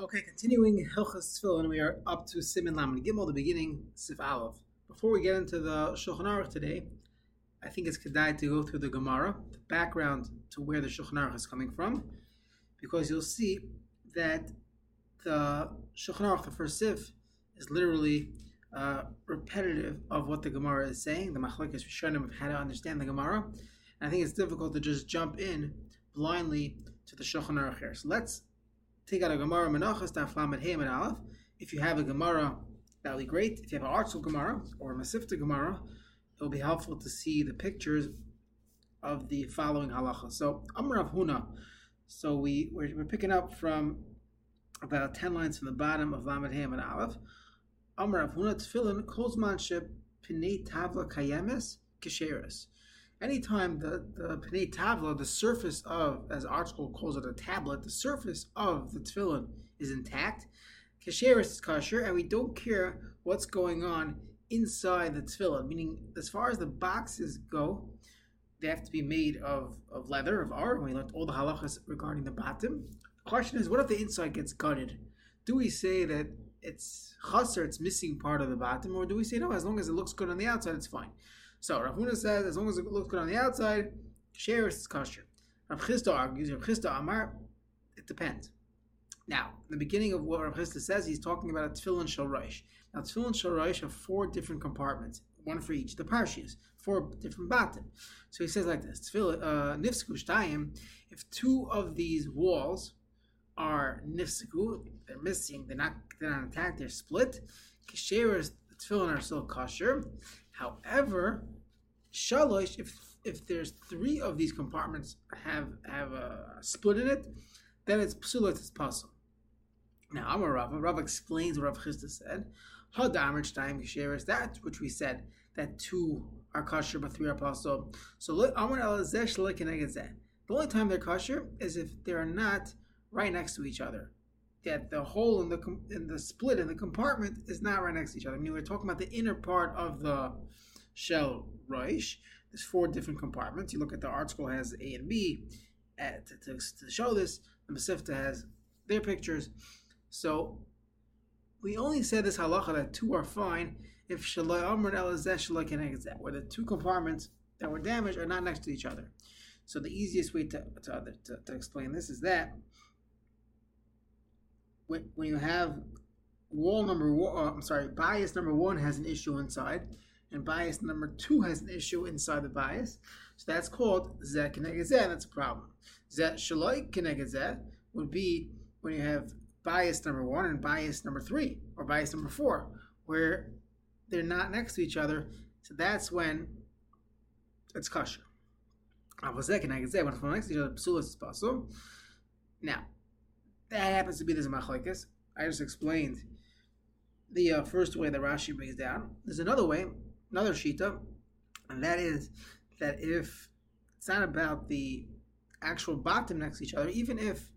Okay, continuing Hilchas Tefillin, we are up to Simin Lamed Gimel, the beginning, Sif Aleph. Before we get into the Shulchan Aruch today, I think it's kedai to go through the Gemara, the background to where the Shulchan Aruch is coming from, because you'll see that the Shulchan Aruch, the first Sif, is literally uh, repetitive of what the Gemara is saying. The Machlekes Rishonim of how to understand the Gemara. And I think it's difficult to just jump in blindly to the Shulchan Aruch here. So let's take out a Gemara Menachos Daf Lamed Hey and Aleph. If you have a Gemara, that would be great. If you have an ArtScroll Gemara or a Mesivta Gemara, it will be helpful to see the pictures of the following halacha. So Amr Rav Huna. So we we're, we're, picking up from about ten lines from the bottom of Lamed Hey and Aleph. Amr Rav Huna Tefillin Kozmanship Pinei Tavla Kayemes Kesheres anytime the, the Pnei Tavla, the surface of, as ArtScroll calls it, a tablet, the surface of the tefillin is intact, kasher is kosher, and we don't care what's going on inside the tefillin, meaning as far as the boxes go, they have to be made of, of leather, of art. We learned all the halachas regarding the bottom. The question is, what if the inside gets gutted? Do we say that it's chaser, it's missing part of the bottom, or do we say no, as long as it looks good on the outside, it's fine? So Rav Huna says, as long as it looks good on the outside, share is kosher. Rav Chisda argues, Rav Chisda Amar, it depends. Now, in the beginning of what Rav Chisda says, he's talking about a tefillin shel roish. Now, tefillin shel roish have four different compartments, one for each. The parshias, four different batim. So he says like this: Tefillin uh, nifsku shtayim. If two of these walls are nifsku, they're missing, they're not, they're not intact, they're split. Kisheres, the tefillin are still kosher. However, shalosh, if if there's three of these compartments have have a split in it, then it's psulat it's possible. Now, Amar Rava, Rava explains what Rav Chisda said. Is that which we said that two are kosher but three are possible. So Amar Elazesh The only time they're kosher is if they are not right next to each other that the hole in the in the split in the compartment is not right next to each other. I mean, we're talking about the inner part of the shell Reish. There's four different compartments. You look at the article has A and B uh, to, to, show this. The Mesivta has their pictures. So we only said this halacha that two are fine if shaloi amr el where the two compartments that were damaged are not next to each other. So the easiest way to, to, to, to explain this is that when, when you have wall number one, uh, I'm sorry, bias number one has an issue inside, and bias number two has an issue inside the bias. So that's called zeh keneged That's a problem. Zeh shaloi keneged would be when you have bias number one and bias number three, or bias number four, where they're not next to each other. So that's when it's kosher. When it's next to each other, psulas is possible. Now, that happens to be this machlekes. I just explained the uh, first way that Rashi brings down. There's another way, another shita, and that is that if it's not about the actual bottom next to each other, even if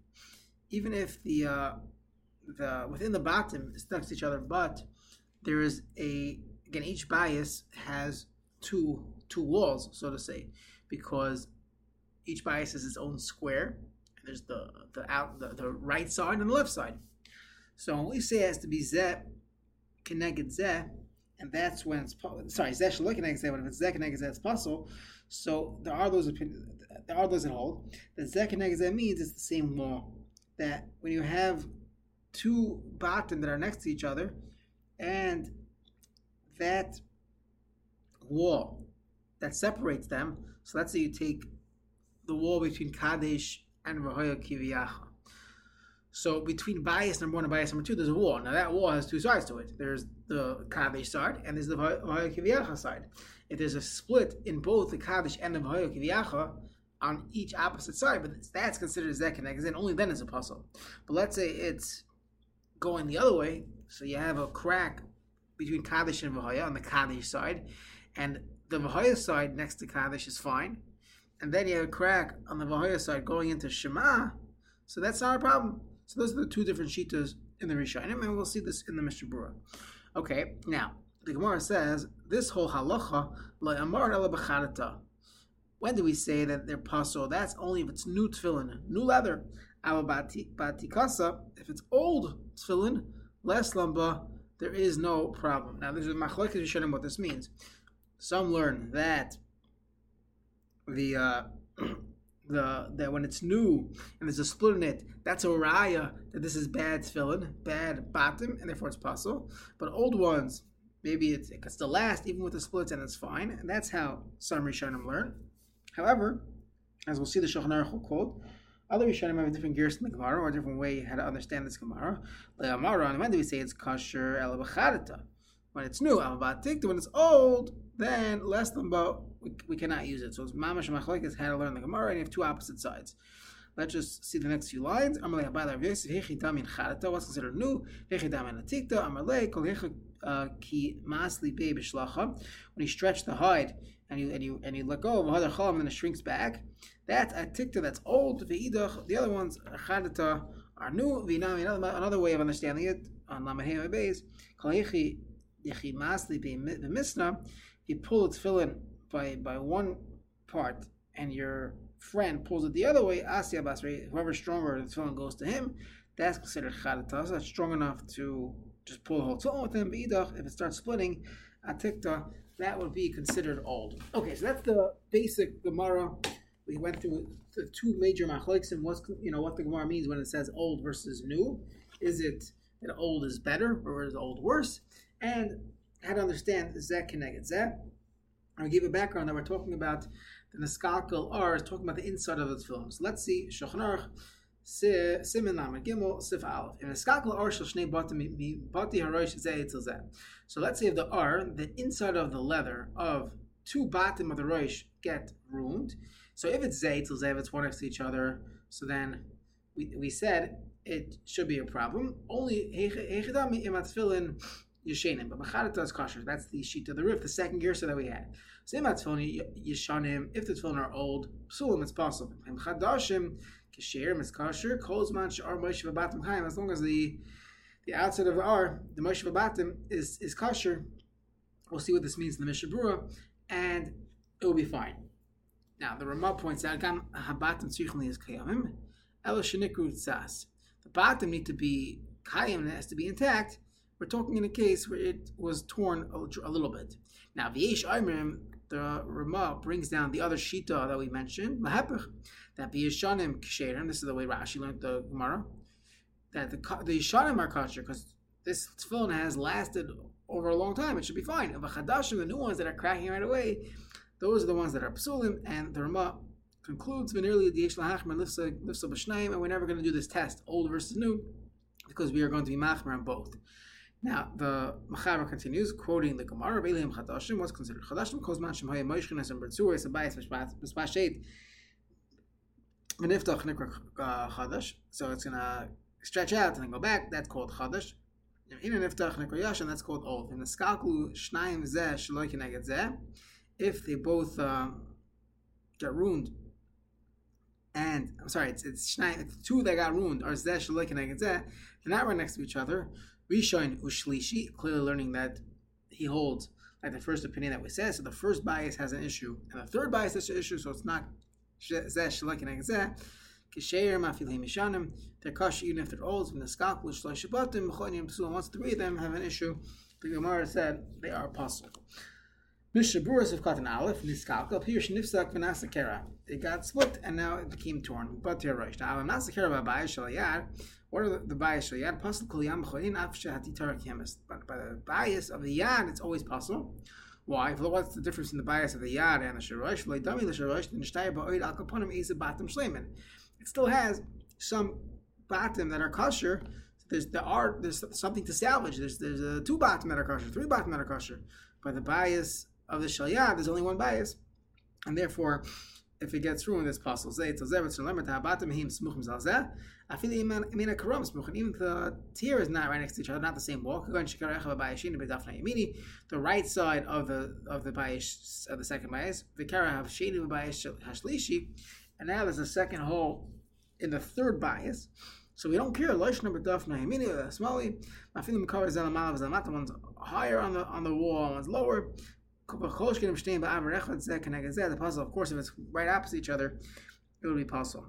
even if the uh, the within the bottom is next to each other, but there is a again each bias has two two walls, so to say, because each bias is its own square, there's the the out the, the right side and the left side. So we say it has to be zeh connected zeh, and that's when it's sorry zeh shaloi connected zeh, but if it's zeh connected zeh, it's possible. So there are those opinions. There are those that hold that zeh connected zeh means it's the same law that when you have two bottom that are next to each other, and that wall that separates them. So let's say you take the wall between Kadesh and Vahoya Kiviyacha. So between bias number one and bias number two, there's a wall. Now that wall has two sides to it. There's the Kaddish side and there's the Vahoya Kiviyacha side. If there's a split in both the Kaddish and the Vahoya Kiviyacha on each opposite side, but that's considered Zekaneg, and only then is a puzzle. But let's say it's going the other way, so you have a crack between Kaddish and Vahoya on the Kaddish side, and the Vahoya side next to Kaddish is fine, and then you have a crack on the Vahoya side going into Shema, so that's not a problem. So those are the two different shitas in the Rishonim, and we'll see this in the Mishnah Berurah. Okay, now the Gemara says this whole halacha amar When do we say that they're pasul? That's only if it's new tefillin, new leather. if it's old tefillin, less lamba, there is no problem. Now, there's a machlokes Rishonim what this means. Some learn that the uh, the that when it's new and there's a split in it, that's a raya that this is bad tefillin, bad bottom, and therefore it's possible. But old ones, maybe it's, it still last even with the splits, and it's fine. And that's how some Rishonim learn. However, as we'll see, the Shulchan Aruch will quote. Other Rishonim have a different gears in the Gemara or a different way how to understand this Gemara. Le'amara, and when do we say it's kosher el When it's new, al when it's old, then less than about we, we cannot use it. So it's mamash machlekes how to learn the Gemara, and you have two opposite sides. Let's just see the next few lines. Amalei Rav Yosef Charata. What's considered new? Atikta. Amalei Kol uh, Ki Masli B'Shlacha. When you stretch the hide and you and you and you let go of a Hadar Chalam and then it shrinks back. That's Atikta. That's old. Ve'idach. The other ones Charata are new. Another way of understanding it on Lamahei Beis. Kol Hechi Hechi Masli Be Misna. You pull its tefillin by by one part and your friend pulls it the other way, Asya Basri, whoever's stronger, the tefillin goes to him. That's considered chadatas. That's strong enough to just pull the whole tefillin with him. But if it starts splitting, atikta, that would be considered old. Okay, so that's the basic Gemara. We went through the two major machlokes and what's you know what the Gemara means when it says old versus new. Is it that old is better or is old worse? And how to understand Zek connected Zek. I gave a background that we're talking about the Neskalkel R is talking about the inside of the tefillin. So let's see Shulchan Aruch Simin Lamed Gimel Sif Aleph. In Neskalkel R shall shnei bati harosh zeh till zeh. So let's say if the R, the inside of the leather of two bottom of the roish get ruined. So if it's zeh till zeh, if it's one next to each other, so then we, we said it should be a problem. Only hechidami imat tefillin Yeshenim, but Machadata is kosher. That's the sheet of the roof, the second gersa that we had. Same Tefillin Yeshanim, if the Tefillin are old, Psulim, it's possible. And Chadashim, Kesherim is kosher, Kolzman Shar Moshe Vabatim Chaim, as long as the the outside of R, the Moshe Vabatim, is, is kosher. We'll see what this means in the Mishnah Berurah, and it will be fine. Now, the Ramah points out, Gam Habatim Tzrichli is Kayamim, Ela Shenikru Tzas. The bottom need to be Kayam, it has to be intact, we're talking in a case where it was torn a, a little bit. Now, V'yesh Aimrim, the Ramah brings down the other Shita that we mentioned, Lahepech, that V'yeshanim Ksherim, this is the way Rashi learned the Gemara, that the, the Yeshanim are kosher, because this tefillin has lasted over a long time, it should be fine. But Chadashim, the new ones that are cracking right away, those are the ones that are psulim, and the Ramah concludes, Venerally, the Yesh Lahachmer Lifsa B'Shnaim, and we're never going to do this test, old versus new, because we are going to be machmer on both. Now, the Machaber continues, quoting the Gemara, Belim Chadashim, was considered Chadashim, Kozman Shem Haya Moishkin and Bertzur, is a bias, Mishpashet, Meniftach Nikra Chadash, so it's going to stretch out and then go back, that's called Chadash. In an Iftach Nikra Yashin, that's called Old. In the Skalku Shnaim Zeh, Shaloi Kineged Zeh, if they both uh, get ruined, and I'm sorry, it's it's, Shnaim, it's two that got ruined, or Zeh Shaloi Kineged Zeh, they're not right next to each other, Rishon Ushlishi, clearly learning that he holds like the first opinion that we said. So the first bias has an issue, and the third bias has an issue, so it's not zeh shalak and zeh. Kisheir mafilim mishanim. They're even if they're old. From the skakul mechonim psulim. Once three of them have an issue, the Gemara said they are apostle. Of. It got split and now it became torn. But. Now, what are the, the bias of? Pasal kol yam. But by the bias of the yad, it's always possible. Why? What's the difference in the bias of the yad and the the the is a. It still has some batim that are kosher. There's there's something to salvage. There's there's uh, two batim that are kosher, three batim that are kosher. By the bias of the shalyad, there's only one bias, and therefore if it gets ruined, it's possible. A zevet shalem ta'abatim him smuchim zalzeh. I feel even in a karam smuchim. Even the tier is not right next to each other, not the same wall. The right side of the of the bayish of the second bayis. Vikara have sheni bayish hashlishi, and now there's a second hole in the third bias. So we don't care. Loish number daf nahimini or smali. Mafilim kavah zelamalav zelamata. One's higher on the on the wall, one's lower. The puzzle, of course, if it's right opposite each other, it would be possible.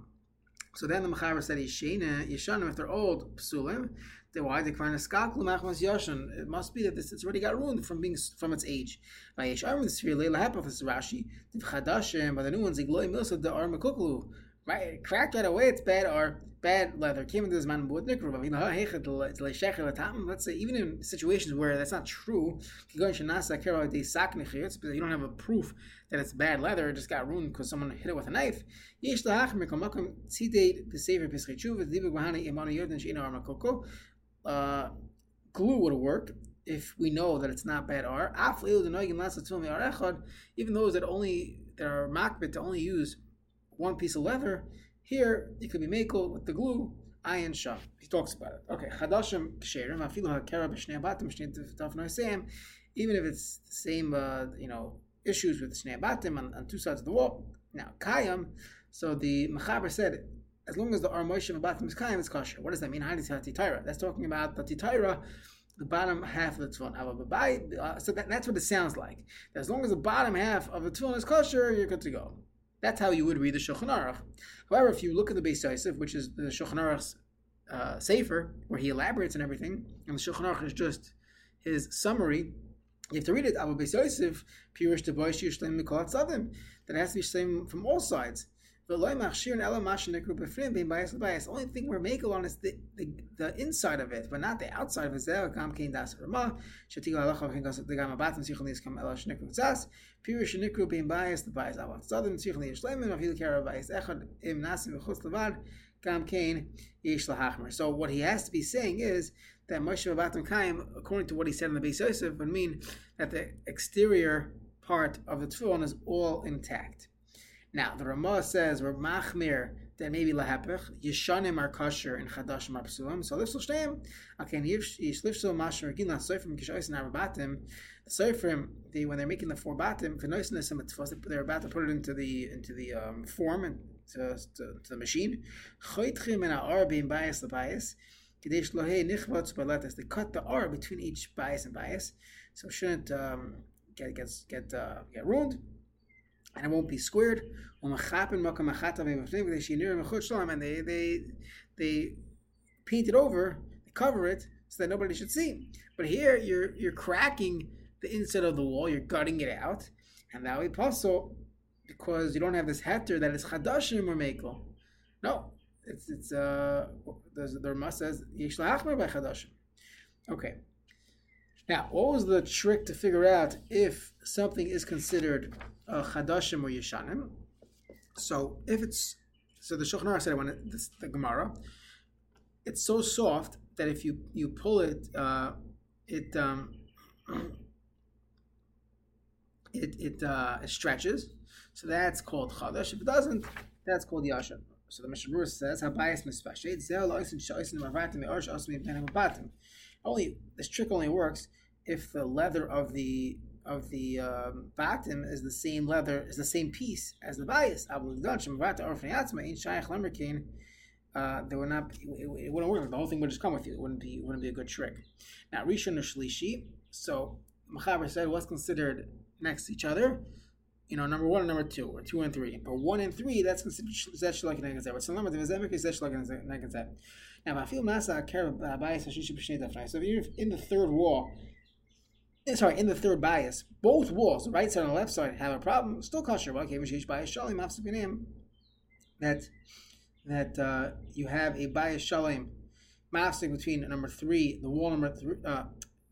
So then the Mechaber said Yeshena, Yeshanim, if they're old, Psulim, then why they find a skaklu machmas yashan? It must be that this it's already got ruined from being from its age. By Yesharim the sphere leila hapaf is Rashi, the chadashim, by the new ones igloi milsa the ar mekuklu. Right, crack that away. It's bad or bad leather. Let's say even in situations where that's not true, you don't have a proof that it's bad leather. It just got ruined because someone hit it with a knife. Uh, glue would work if we know that it's not bad R. Even those that only that are makbet to only use one piece of leather, here it could be makel with the glue, ayin shah. He talks about it. Okay, chadashim ksherim afilu hakera b'shnei abatim shnei taf noisem. Even if it's the same, uh, you know, issues with shnei abatim on, on two sides of the wall. Now kayam. So the mechaber said, as long as the armoishim abatim is kayam, it's kosher. What does that mean? Hadith titira. That's talking about the titira the bottom half of the tefillin. Uh, so that, that's what it sounds like. As long as the bottom half of the tefillin is kosher, you're good to go. That's how you would read the Shulchan Aruch. However, if you look at the Beis Yosef, which is the Shulchan Aruch's uh, Sefer, where he elaborates and everything, and the Shulchan Aruch is just his summary, you have to read it. Abu Beis Yosef, Pirish to Boish Yishleim Mikol. That has to be same from all sides. The only thing we're making on is the, the, the inside of it, but not the outside of it. So what he has to be saying is that Moshe Vabatim Kaim, according to what he said in the Beis Yosef, would mean that the exterior part of the tefillin is all intact. Now, the Ramah says, we're machmir, that maybe lahapich, yishanim are kosher and chadashim are psulim. So lifsel shneim, okay, yishlifsel masher gin la soifrim kishois and arabatim, the soifrim, the, when they're making the four batim, they're about to put it into the into the um, form and to, to, to the machine. Choitchim and ar being bias the bias. Kadesh lohei nichvatz baletas. They cut the r between each bias and bias, so shouldn't um, get get get uh, get ruined and it won't be squared. And they they they paint it over, cover it so that nobody should see. But here you're you're cracking the inside of the wall, you're gutting it out, and that would possible because you don't have this heter that is chadashim or mekel. No, it's it's uh the Rama says yesh by chadashim. Okay. Now, what was the trick to figure out if something is considered a chadashim or yeshanim? So, if it's so, the Shulchan Aruch said when it, this, the Gemara, it's so soft that if you you pull it, uh, it um, it it, uh, it stretches. So that's called chadash. If it doesn't, that's called yashan. So the Mishnah says, "Habayis mispashet zel loisin shoisin mavatim me'orsh osmi benim batim." Only this trick only works if the leather of the of the um, batim is the same leather is the same piece as the bias. Uh, they would not. It, it, wouldn't work. The whole thing would just come with you. It wouldn't be. It wouldn't be a good trick. Now, rishon or shlishi. So Machaber said what's considered next to each other. You know, number one and number two, or two and three. But one and three, that's considered zesh like an egazet. So number the zemek is zesh like an egazet. Now, I feel masa care bias So if you're in the third wall Eh, sorry, in the third bias, both walls, the right side and the left side, have a problem. Still kosher. Okay, bias shalim that that uh, you have a bias shalim mafsik between number three, the wall number three, uh,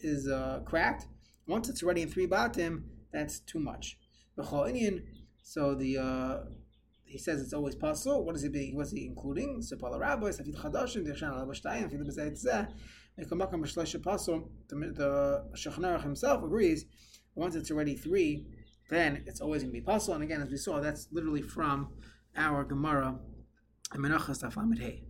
is uh, cracked, once it's already in three batim, that's too much. So the uh, he says it's always possible. What is he being? What's he including? So Paul Rabbi, Safid Chadashim, Dirshan Al Bashtayim, Fid Bezayt the, the Shulchan Aruch himself agrees, once it's already three, then it's always going to be possible. And again, as we saw, that's literally from our Gemara, Menachos.